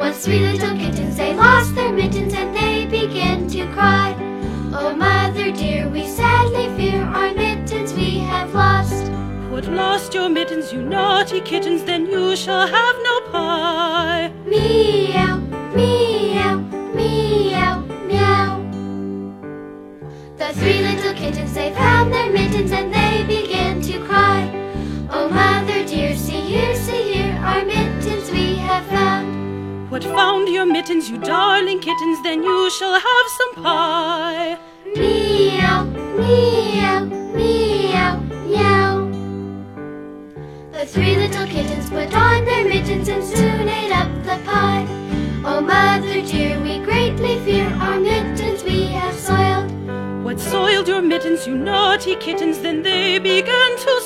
Once three little kittens, they lost their mittens and they began to cry. Oh, mother dear, we sadly fear our mittens we have lost. Put lost your mittens, you naughty kittens, then you shall have no pie. Meow, meow, meow, meow. The three little kittens, they found their mittens and they found. Found your mittens, you darling kittens, then you shall have some pie. Meow, meow, meow, meow. The three little kittens put on their mittens and soon ate up the pie. Oh, mother dear, we greatly fear our mittens we have soiled. What soiled your mittens, you naughty kittens, then they began to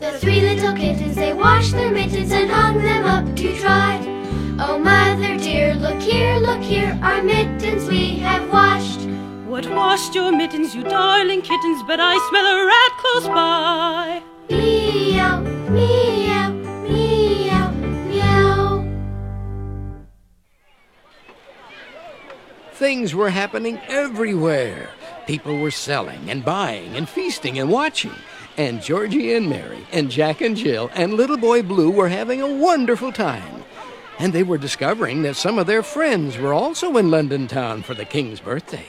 The three little kittens, they washed their mittens and hung them up to dry. Oh, mother dear, look here, look here, our mittens we have washed. What washed your mittens, you darling kittens, but I smell a rat close by. Meow, meow, meow, meow. Things were happening everywhere. People were selling and buying and feasting and watching. And Georgie and Mary and Jack and Jill and Little Boy Blue were having a wonderful time. And they were discovering that some of their friends were also in London town for the king's birthday.